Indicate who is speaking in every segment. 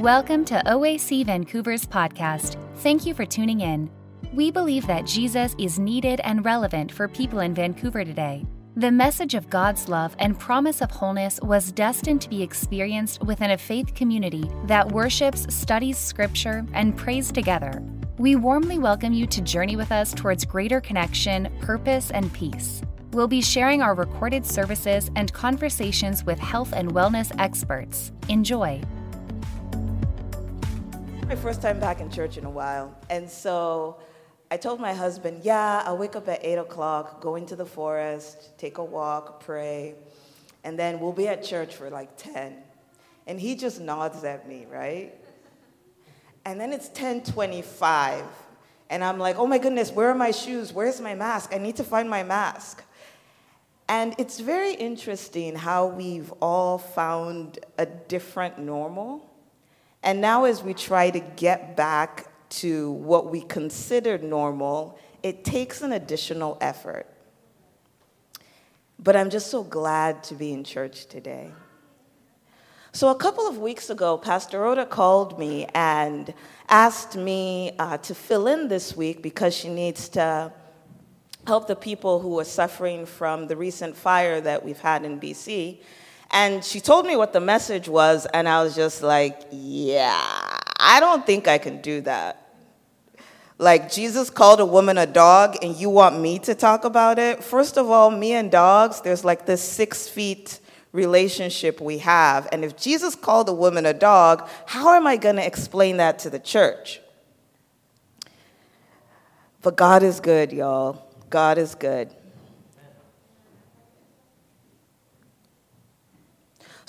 Speaker 1: Welcome to OAC Vancouver's podcast. Thank you for tuning in. We believe that Jesus is needed and relevant for people in Vancouver today. The message of God's love and promise of wholeness was destined to be experienced within a faith community that worships, studies scripture, and prays together. We warmly welcome you to journey with us towards greater connection, purpose, and peace. We'll be sharing our recorded services and conversations with health and wellness experts. Enjoy.
Speaker 2: My first time back in church in a while. And so I told my husband, yeah, I'll wake up at 8 o'clock, go into the forest, take a walk, pray, and then we'll be at church for like 10. And he just nods at me, right? And then it's 1025. And I'm like, oh my goodness, where are my shoes? Where's my mask? I need to find my mask. And it's very interesting how we've all found a different normal. And now, as we try to get back to what we considered normal, it takes an additional effort. But I'm just so glad to be in church today. So, a couple of weeks ago, Pastor Rhoda called me and asked me uh, to fill in this week because she needs to help the people who are suffering from the recent fire that we've had in BC. And she told me what the message was, and I was just like, yeah, I don't think I can do that. Like, Jesus called a woman a dog, and you want me to talk about it? First of all, me and dogs, there's like this six feet relationship we have. And if Jesus called a woman a dog, how am I going to explain that to the church? But God is good, y'all. God is good.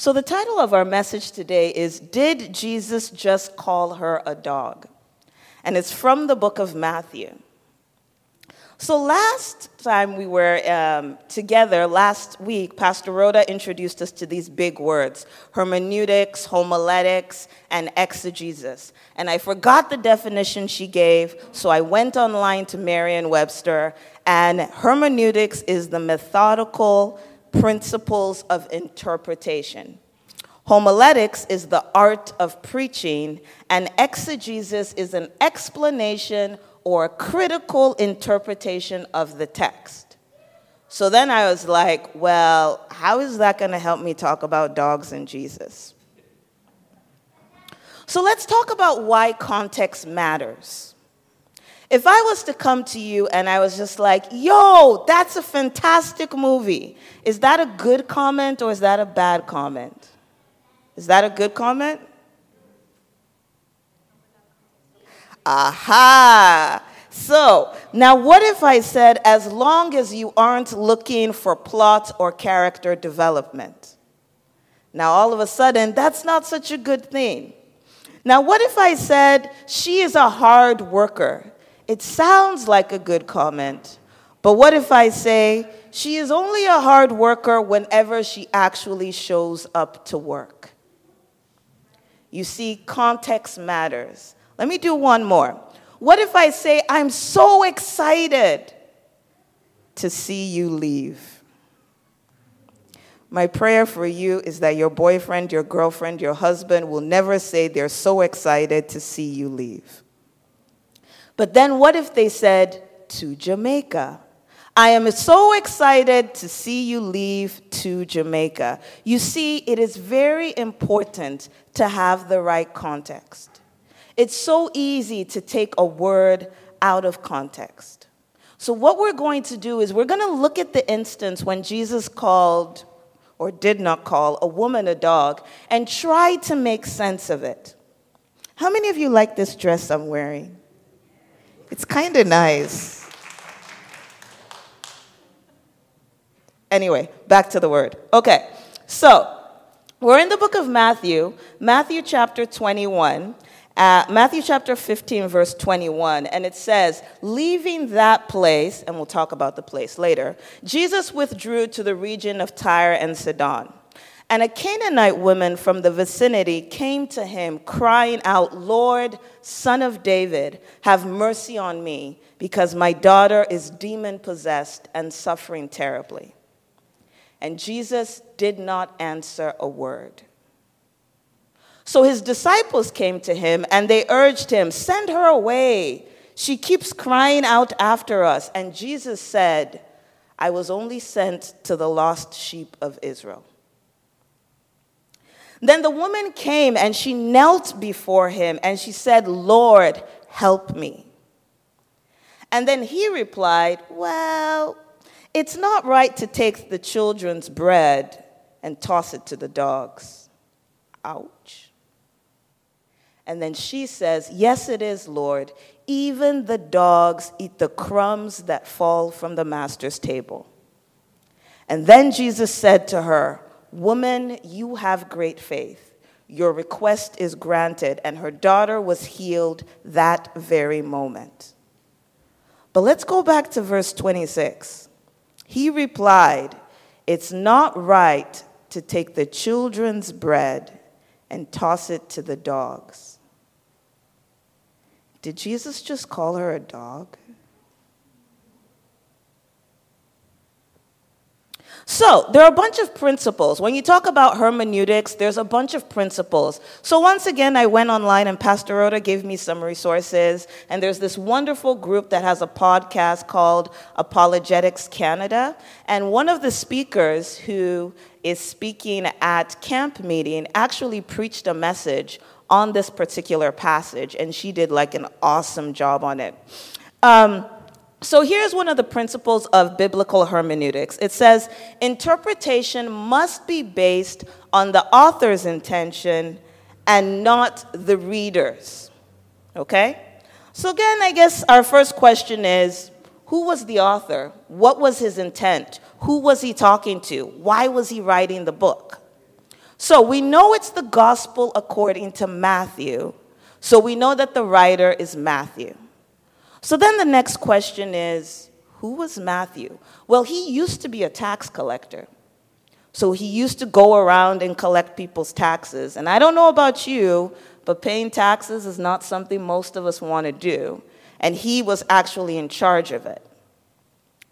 Speaker 2: So, the title of our message today is Did Jesus Just Call Her a Dog? And it's from the book of Matthew. So, last time we were um, together, last week, Pastor Rhoda introduced us to these big words hermeneutics, homiletics, and exegesis. And I forgot the definition she gave, so I went online to Merriam Webster, and hermeneutics is the methodical principles of interpretation. Homiletics is the art of preaching, and exegesis is an explanation or critical interpretation of the text. So then I was like, well, how is that going to help me talk about dogs and Jesus? So let's talk about why context matters. If I was to come to you and I was just like, yo, that's a fantastic movie, is that a good comment or is that a bad comment? Is that a good comment? Aha! So, now what if I said, as long as you aren't looking for plot or character development? Now, all of a sudden, that's not such a good thing. Now, what if I said, she is a hard worker? It sounds like a good comment. But what if I say, she is only a hard worker whenever she actually shows up to work? You see, context matters. Let me do one more. What if I say, I'm so excited to see you leave? My prayer for you is that your boyfriend, your girlfriend, your husband will never say they're so excited to see you leave. But then what if they said, to Jamaica? I am so excited to see you leave to Jamaica. You see, it is very important to have the right context. It's so easy to take a word out of context. So, what we're going to do is we're going to look at the instance when Jesus called or did not call a woman a dog and try to make sense of it. How many of you like this dress I'm wearing? It's kind of nice. Anyway, back to the word. Okay, so we're in the book of Matthew, Matthew chapter 21, uh, Matthew chapter 15, verse 21, and it says, Leaving that place, and we'll talk about the place later, Jesus withdrew to the region of Tyre and Sidon. And a Canaanite woman from the vicinity came to him, crying out, Lord, son of David, have mercy on me, because my daughter is demon possessed and suffering terribly. And Jesus did not answer a word. So his disciples came to him and they urged him, Send her away. She keeps crying out after us. And Jesus said, I was only sent to the lost sheep of Israel. Then the woman came and she knelt before him and she said, Lord, help me. And then he replied, Well, it's not right to take the children's bread and toss it to the dogs. Ouch. And then she says, Yes, it is, Lord. Even the dogs eat the crumbs that fall from the master's table. And then Jesus said to her, Woman, you have great faith. Your request is granted. And her daughter was healed that very moment. But let's go back to verse 26. He replied, It's not right to take the children's bread and toss it to the dogs. Did Jesus just call her a dog? So, there are a bunch of principles. When you talk about hermeneutics, there's a bunch of principles. So, once again, I went online and Pastor Rhoda gave me some resources. And there's this wonderful group that has a podcast called Apologetics Canada. And one of the speakers who is speaking at camp meeting actually preached a message on this particular passage, and she did like an awesome job on it. Um, so here's one of the principles of biblical hermeneutics it says interpretation must be based on the author's intention and not the reader's. Okay? So, again, I guess our first question is who was the author? What was his intent? Who was he talking to? Why was he writing the book? So we know it's the gospel according to Matthew. So we know that the writer is Matthew. So then the next question is who was Matthew? Well, he used to be a tax collector. So he used to go around and collect people's taxes. And I don't know about you, but paying taxes is not something most of us want to do. And he was actually in charge of it.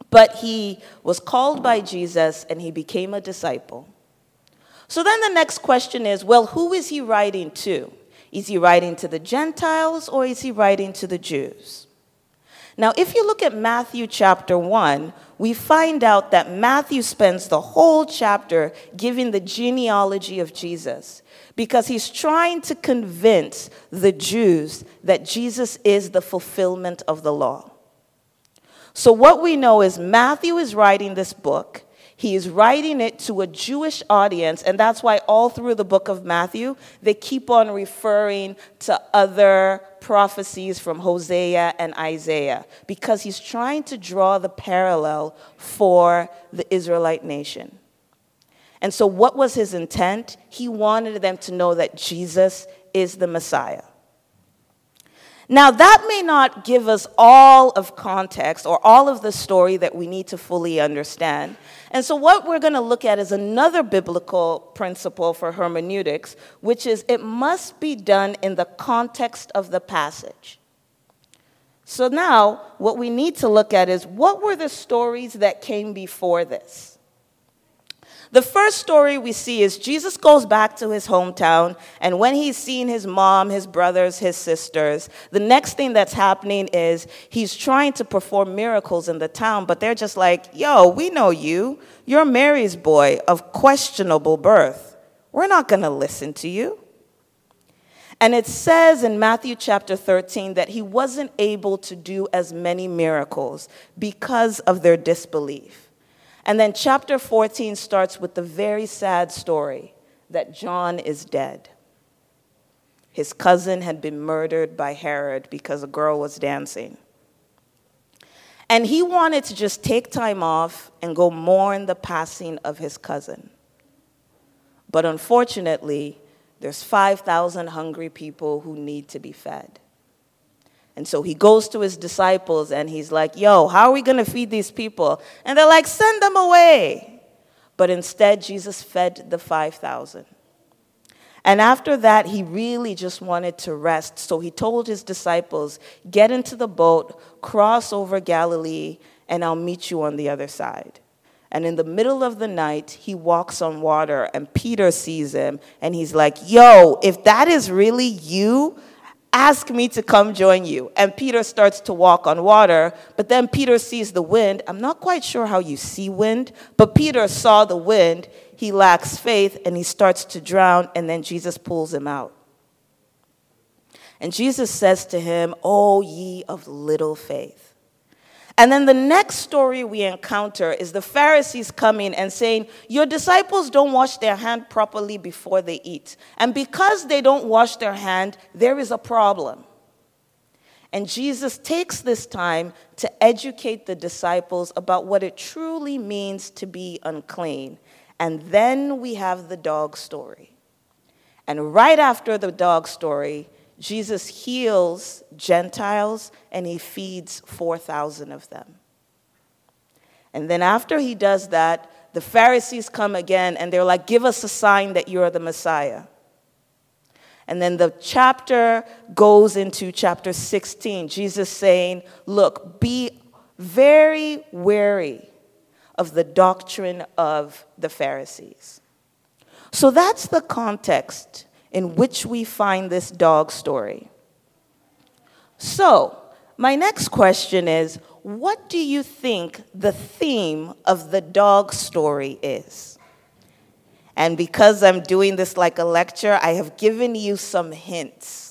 Speaker 2: But he was called by Jesus and he became a disciple. So then the next question is well, who is he writing to? Is he writing to the Gentiles or is he writing to the Jews? Now, if you look at Matthew chapter 1, we find out that Matthew spends the whole chapter giving the genealogy of Jesus because he's trying to convince the Jews that Jesus is the fulfillment of the law. So, what we know is Matthew is writing this book he is writing it to a Jewish audience, and that's why all through the book of Matthew, they keep on referring to other prophecies from Hosea and Isaiah, because he's trying to draw the parallel for the Israelite nation. And so, what was his intent? He wanted them to know that Jesus is the Messiah. Now, that may not give us all of context or all of the story that we need to fully understand. And so, what we're going to look at is another biblical principle for hermeneutics, which is it must be done in the context of the passage. So, now what we need to look at is what were the stories that came before this? The first story we see is Jesus goes back to his hometown, and when he's seen his mom, his brothers, his sisters, the next thing that's happening is he's trying to perform miracles in the town, but they're just like, yo, we know you. You're Mary's boy of questionable birth. We're not going to listen to you. And it says in Matthew chapter 13 that he wasn't able to do as many miracles because of their disbelief. And then chapter 14 starts with the very sad story that John is dead. His cousin had been murdered by Herod because a girl was dancing. And he wanted to just take time off and go mourn the passing of his cousin. But unfortunately, there's 5,000 hungry people who need to be fed. And so he goes to his disciples and he's like, Yo, how are we going to feed these people? And they're like, Send them away. But instead, Jesus fed the 5,000. And after that, he really just wanted to rest. So he told his disciples, Get into the boat, cross over Galilee, and I'll meet you on the other side. And in the middle of the night, he walks on water, and Peter sees him, and he's like, Yo, if that is really you, ask me to come join you. And Peter starts to walk on water, but then Peter sees the wind. I'm not quite sure how you see wind, but Peter saw the wind. He lacks faith, and he starts to drown, and then Jesus pulls him out. And Jesus says to him, O ye of little faith. And then the next story we encounter is the Pharisees coming and saying, Your disciples don't wash their hand properly before they eat. And because they don't wash their hand, there is a problem. And Jesus takes this time to educate the disciples about what it truly means to be unclean. And then we have the dog story. And right after the dog story, Jesus heals Gentiles and he feeds 4,000 of them. And then after he does that, the Pharisees come again and they're like, Give us a sign that you're the Messiah. And then the chapter goes into chapter 16. Jesus saying, Look, be very wary of the doctrine of the Pharisees. So that's the context in which we find this dog story. So, my next question is what do you think the theme of the dog story is? And because I'm doing this like a lecture, I have given you some hints.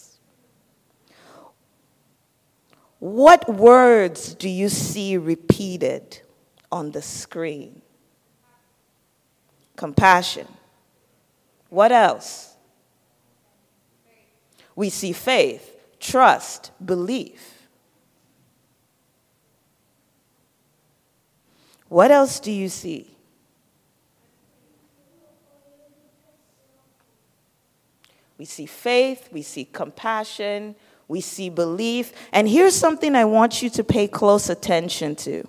Speaker 2: What words do you see repeated on the screen? Compassion. What else? We see faith, trust, belief. What else do you see? We see faith, we see compassion, we see belief. And here's something I want you to pay close attention to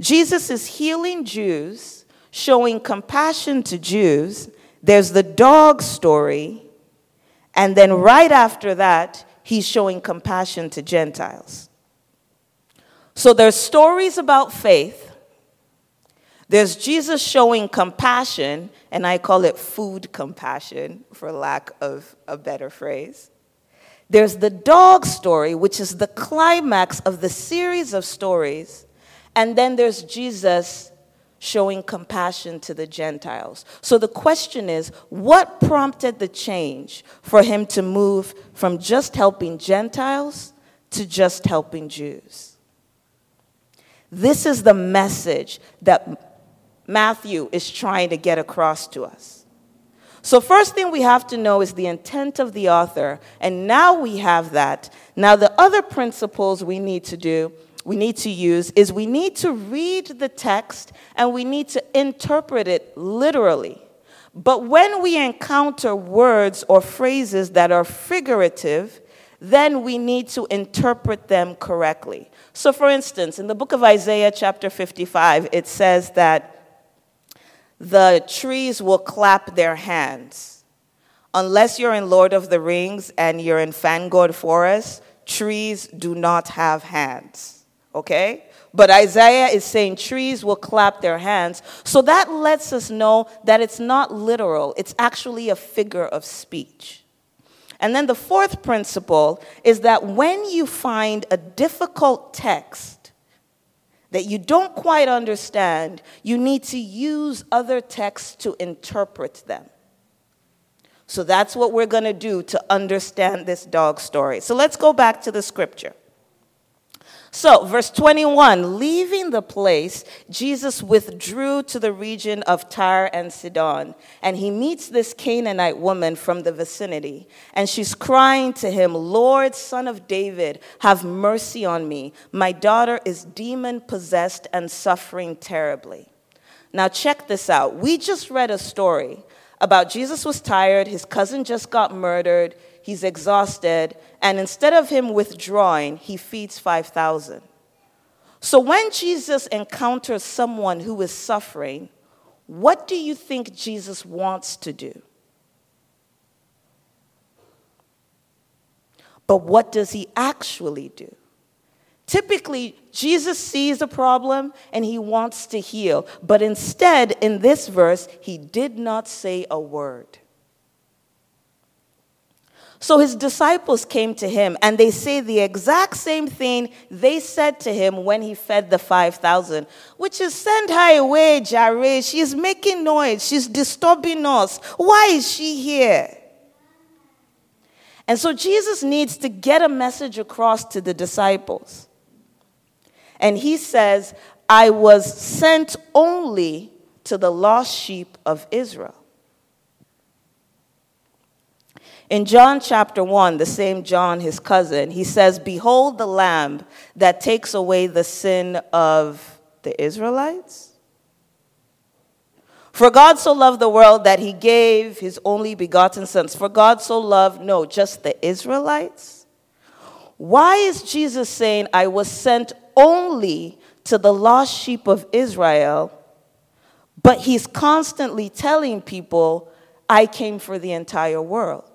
Speaker 2: Jesus is healing Jews, showing compassion to Jews. There's the dog story, and then right after that, he's showing compassion to Gentiles. So there's stories about faith. There's Jesus showing compassion, and I call it food compassion for lack of a better phrase. There's the dog story, which is the climax of the series of stories. And then there's Jesus showing compassion to the Gentiles. So the question is what prompted the change for him to move from just helping Gentiles to just helping Jews? This is the message that Matthew is trying to get across to us. So, first thing we have to know is the intent of the author, and now we have that. Now, the other principles we need to do we need to use is we need to read the text and we need to interpret it literally. But when we encounter words or phrases that are figurative, then we need to interpret them correctly. So, for instance, in the book of Isaiah, chapter 55, it says that the trees will clap their hands. Unless you're in Lord of the Rings and you're in Fangorn Forest, trees do not have hands okay? But Isaiah is saying trees will clap their hands. So that lets us know that it's not literal, it's actually a figure of speech. And then the fourth principle is that when you find a difficult text that you don't quite understand, you need to use other texts to interpret them. So that's what we're going to do to understand this dog story. So let's go back to the scripture. So, verse 21 leaving the place, Jesus withdrew to the region of Tyre and Sidon, and he meets this Canaanite woman from the vicinity. And she's crying to him, Lord, son of David, have mercy on me. My daughter is demon possessed and suffering terribly. Now, check this out. We just read a story about Jesus was tired, his cousin just got murdered he's exhausted, and instead of him withdrawing, he feeds 5,000. So when Jesus encounters someone who is suffering, what do you think Jesus wants to do? But what does he actually do? Typically, Jesus sees a problem and he wants to heal. But instead, in this verse, he did not say a word. So his disciples came to him and they say the exact same thing they said to him when he fed the 5,000, which is send her away, Jare. She's making noise. She's disturbing us. Why is she here? And so Jesus needs to get a message across to the disciples. And he says, I was sent only to the lost sheep of Israel. In John chapter 1, the same John, his cousin, he says, Behold the Lamb that takes away the sin of the Israelites. For God so loved the world that he gave his only begotten Son. For God so loved, no, just the Israelites. Why is Jesus saying, I was sent only to the lost sheep of Israel, but he's constantly telling people, I came for the entire world?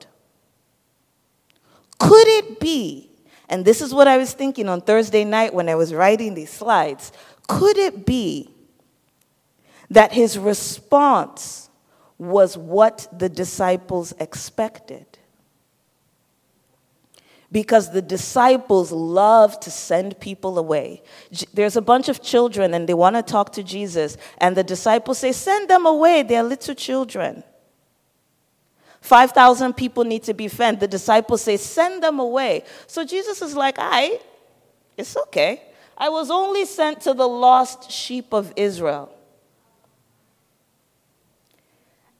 Speaker 2: Could it be, and this is what I was thinking on Thursday night when I was writing these slides, could it be that his response was what the disciples expected? because the disciples love to send people away. There's a bunch of children and they want to talk to Jesus, and the disciples say, Send them away, they're little children. 5,000 people need to be fed. The disciples say, Send them away. So Jesus is like, I, it's okay. I was only sent to the lost sheep of Israel.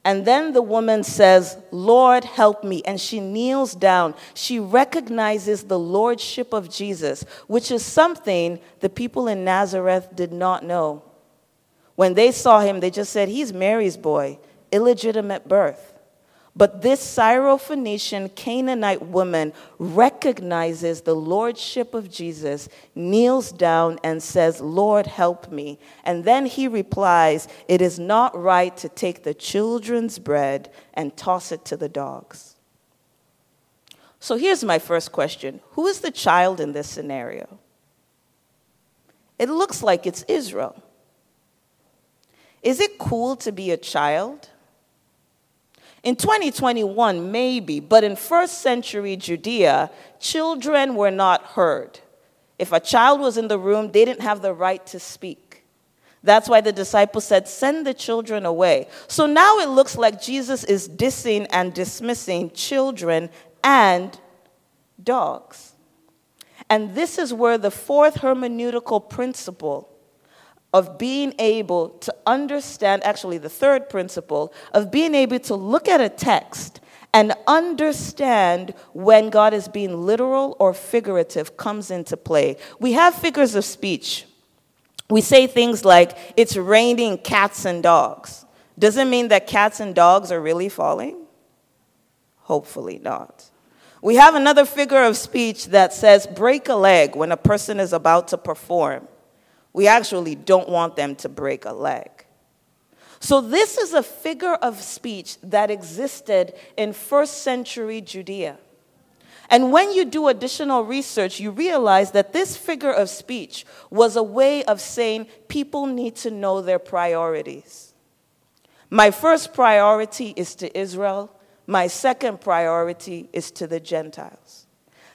Speaker 2: And then the woman says, Lord, help me. And she kneels down. She recognizes the lordship of Jesus, which is something the people in Nazareth did not know. When they saw him, they just said, He's Mary's boy, illegitimate birth. But this Syrophoenician Canaanite woman recognizes the lordship of Jesus, kneels down, and says, Lord, help me. And then he replies, It is not right to take the children's bread and toss it to the dogs. So here's my first question Who is the child in this scenario? It looks like it's Israel. Is it cool to be a child? In 2021, maybe, but in first century Judea, children were not heard. If a child was in the room, they didn't have the right to speak. That's why the disciples said, Send the children away. So now it looks like Jesus is dissing and dismissing children and dogs. And this is where the fourth hermeneutical principle of being able to understand, actually, the third principle of being able to look at a text and understand when God is being literal or figurative comes into play. We have figures of speech. We say things like, it's raining cats and dogs. Doesn't mean that cats and dogs are really falling? Hopefully not. We have another figure of speech that says, break a leg when a person is about to perform. We actually don't want them to break a leg. So, this is a figure of speech that existed in first century Judea. And when you do additional research, you realize that this figure of speech was a way of saying people need to know their priorities. My first priority is to Israel, my second priority is to the Gentiles.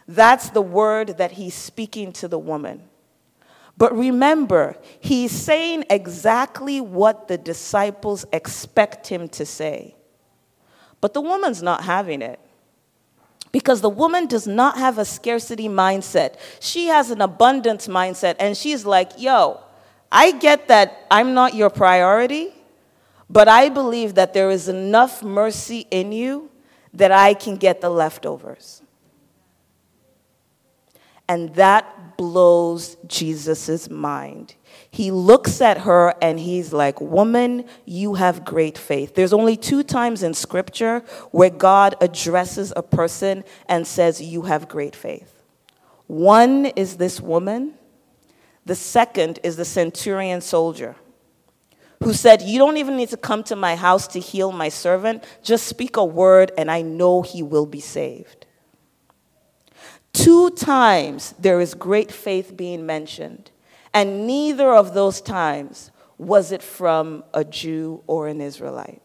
Speaker 2: That's the word that he's speaking to the woman. But remember, he's saying exactly what the disciples expect him to say. But the woman's not having it. Because the woman does not have a scarcity mindset. She has an abundance mindset, and she's like, yo, I get that I'm not your priority, but I believe that there is enough mercy in you that I can get the leftovers. And that blows Jesus' mind. He looks at her and he's like, Woman, you have great faith. There's only two times in scripture where God addresses a person and says, You have great faith. One is this woman, the second is the centurion soldier who said, You don't even need to come to my house to heal my servant. Just speak a word, and I know he will be saved. Two times there is great faith being mentioned, and neither of those times was it from a Jew or an Israelite.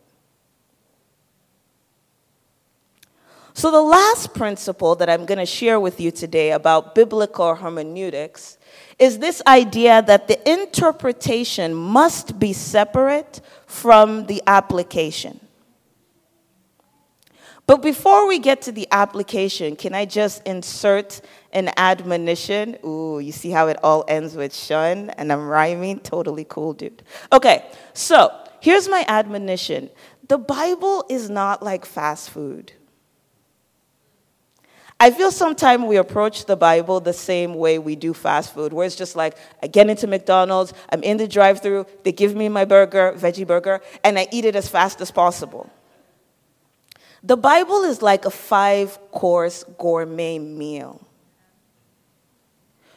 Speaker 2: So, the last principle that I'm going to share with you today about biblical hermeneutics is this idea that the interpretation must be separate from the application. But before we get to the application, can I just insert an admonition? Ooh, you see how it all ends with shun and I'm rhyming? Totally cool, dude. Okay, so here's my admonition the Bible is not like fast food. I feel sometimes we approach the Bible the same way we do fast food, where it's just like, I get into McDonald's, I'm in the drive through, they give me my burger, veggie burger, and I eat it as fast as possible. The Bible is like a five course gourmet meal.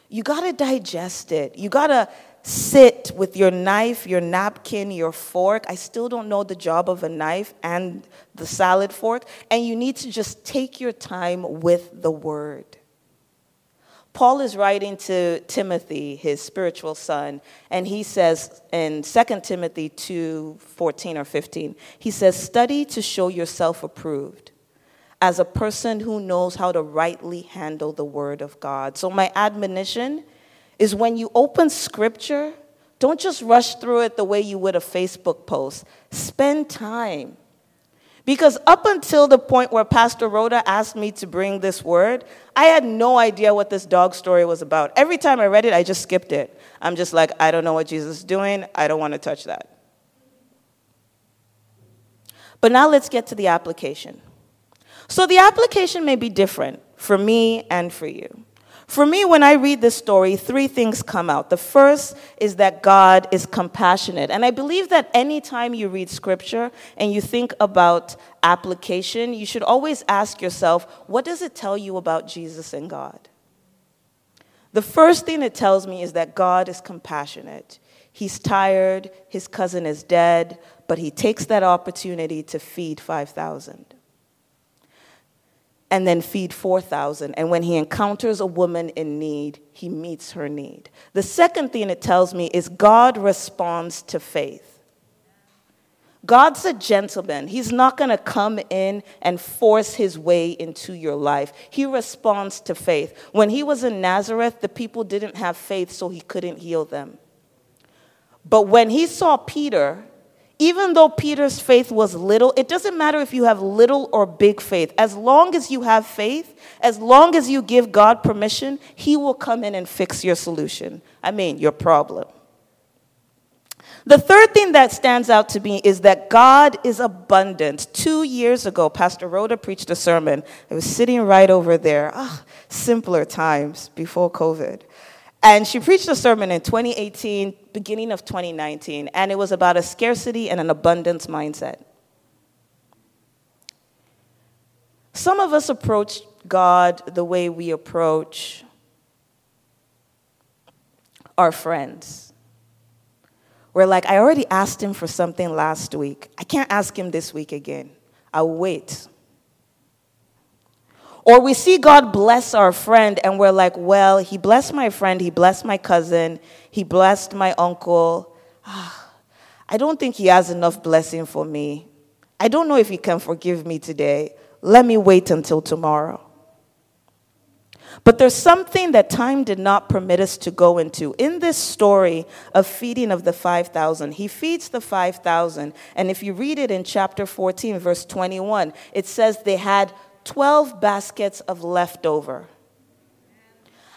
Speaker 2: You gotta digest it. You gotta sit with your knife, your napkin, your fork. I still don't know the job of a knife and the salad fork. And you need to just take your time with the word. Paul is writing to Timothy, his spiritual son, and he says in 2 Timothy 2 14 or 15, he says, Study to show yourself approved as a person who knows how to rightly handle the word of God. So, my admonition is when you open scripture, don't just rush through it the way you would a Facebook post. Spend time because up until the point where Pastor Rhoda asked me to bring this word, I had no idea what this dog story was about. Every time I read it, I just skipped it. I'm just like, I don't know what Jesus is doing. I don't want to touch that. But now let's get to the application. So the application may be different for me and for you. For me, when I read this story, three things come out. The first is that God is compassionate. And I believe that anytime you read scripture and you think about application, you should always ask yourself, what does it tell you about Jesus and God? The first thing it tells me is that God is compassionate. He's tired, his cousin is dead, but he takes that opportunity to feed 5,000 and then feed 4,000. And when he encounters a woman in need, he meets her need. The second thing it tells me is God responds to faith. God's a gentleman. He's not going to come in and force his way into your life. He responds to faith. When he was in Nazareth, the people didn't have faith, so he couldn't heal them. But when he saw Peter even though Peter's faith was little, it doesn't matter if you have little or big faith. As long as you have faith, as long as you give God permission, He will come in and fix your solution. I mean, your problem. The third thing that stands out to me is that God is abundant. Two years ago, Pastor Rhoda preached a sermon. I was sitting right over there. Ah, simpler times before COVID. And she preached a sermon in 2018, beginning of 2019, and it was about a scarcity and an abundance mindset. Some of us approach God the way we approach our friends. We're like, I already asked him for something last week. I can't ask him this week again. I'll wait. Or we see God bless our friend and we're like, well, he blessed my friend, he blessed my cousin, he blessed my uncle. Ah, I don't think he has enough blessing for me. I don't know if he can forgive me today. Let me wait until tomorrow. But there's something that time did not permit us to go into. In this story of feeding of the 5,000, he feeds the 5,000. And if you read it in chapter 14, verse 21, it says they had 12 baskets of leftover.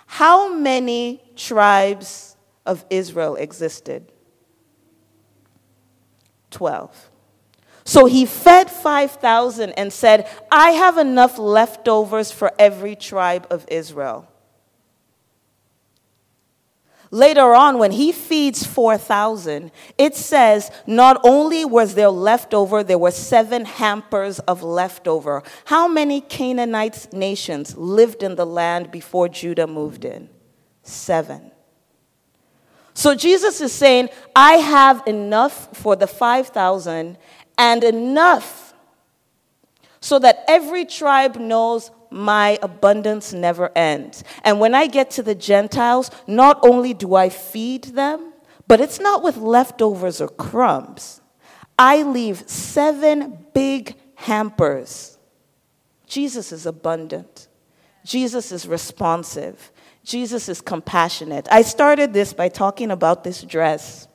Speaker 2: How many tribes of Israel existed? 12. So he fed 5,000 and said, I have enough leftovers for every tribe of Israel. Later on, when he feeds 4,000, it says not only was there leftover, there were seven hampers of leftover. How many Canaanite nations lived in the land before Judah moved in? Seven. So Jesus is saying, I have enough for the 5,000 and enough so that every tribe knows my abundance never ends. And when I get to the Gentiles, not only do I feed them, but it's not with leftovers or crumbs. I leave seven big hampers. Jesus is abundant. Jesus is responsive. Jesus is compassionate. I started this by talking about this dress.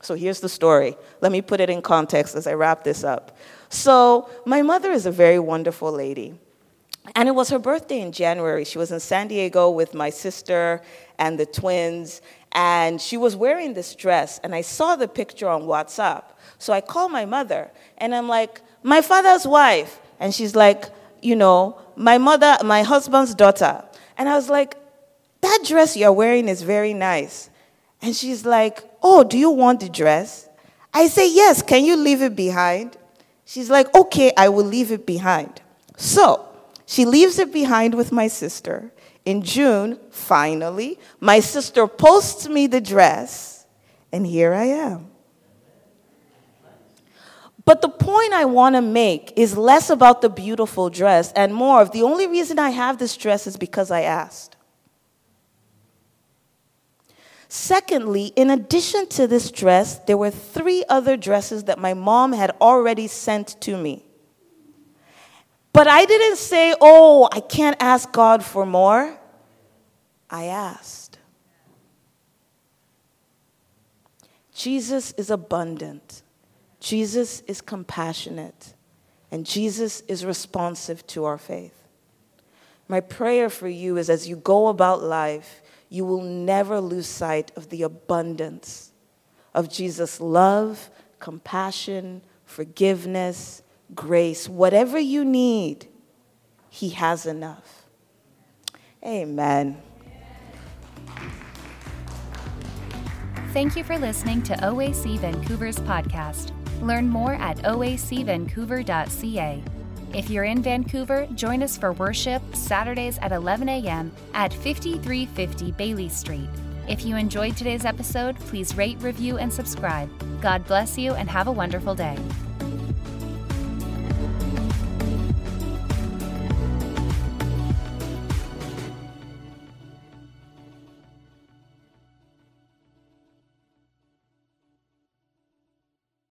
Speaker 2: So here's the story. Let me put it in context as I wrap this up. So, my mother is a very wonderful lady. And it was her birthday in January. She was in San Diego with my sister and the twins, and she was wearing this dress. And I saw the picture on WhatsApp. So I called my mother, and I'm like, My father's wife. And she's like, You know, my mother, my husband's daughter. And I was like, That dress you're wearing is very nice. And she's like, Oh, do you want the dress? I say, Yes, can you leave it behind? She's like, Okay, I will leave it behind. So she leaves it behind with my sister. In June, finally, my sister posts me the dress, and here I am. But the point I want to make is less about the beautiful dress and more of the only reason I have this dress is because I asked. Secondly, in addition to this dress, there were three other dresses that my mom had already sent to me. But I didn't say, oh, I can't ask God for more. I asked. Jesus is abundant, Jesus is compassionate, and Jesus is responsive to our faith. My prayer for you is as you go about life, you will never lose sight of the abundance of Jesus' love, compassion, forgiveness, grace, whatever you need, He has enough. Amen.
Speaker 1: Thank you for listening to OAC Vancouver's podcast. Learn more at oacvancouver.ca. If you're in Vancouver, join us for worship Saturdays at 11 a.m. at 5350 Baillie Street. If you enjoyed today's episode, please rate, review, and subscribe. God bless you and have a wonderful day.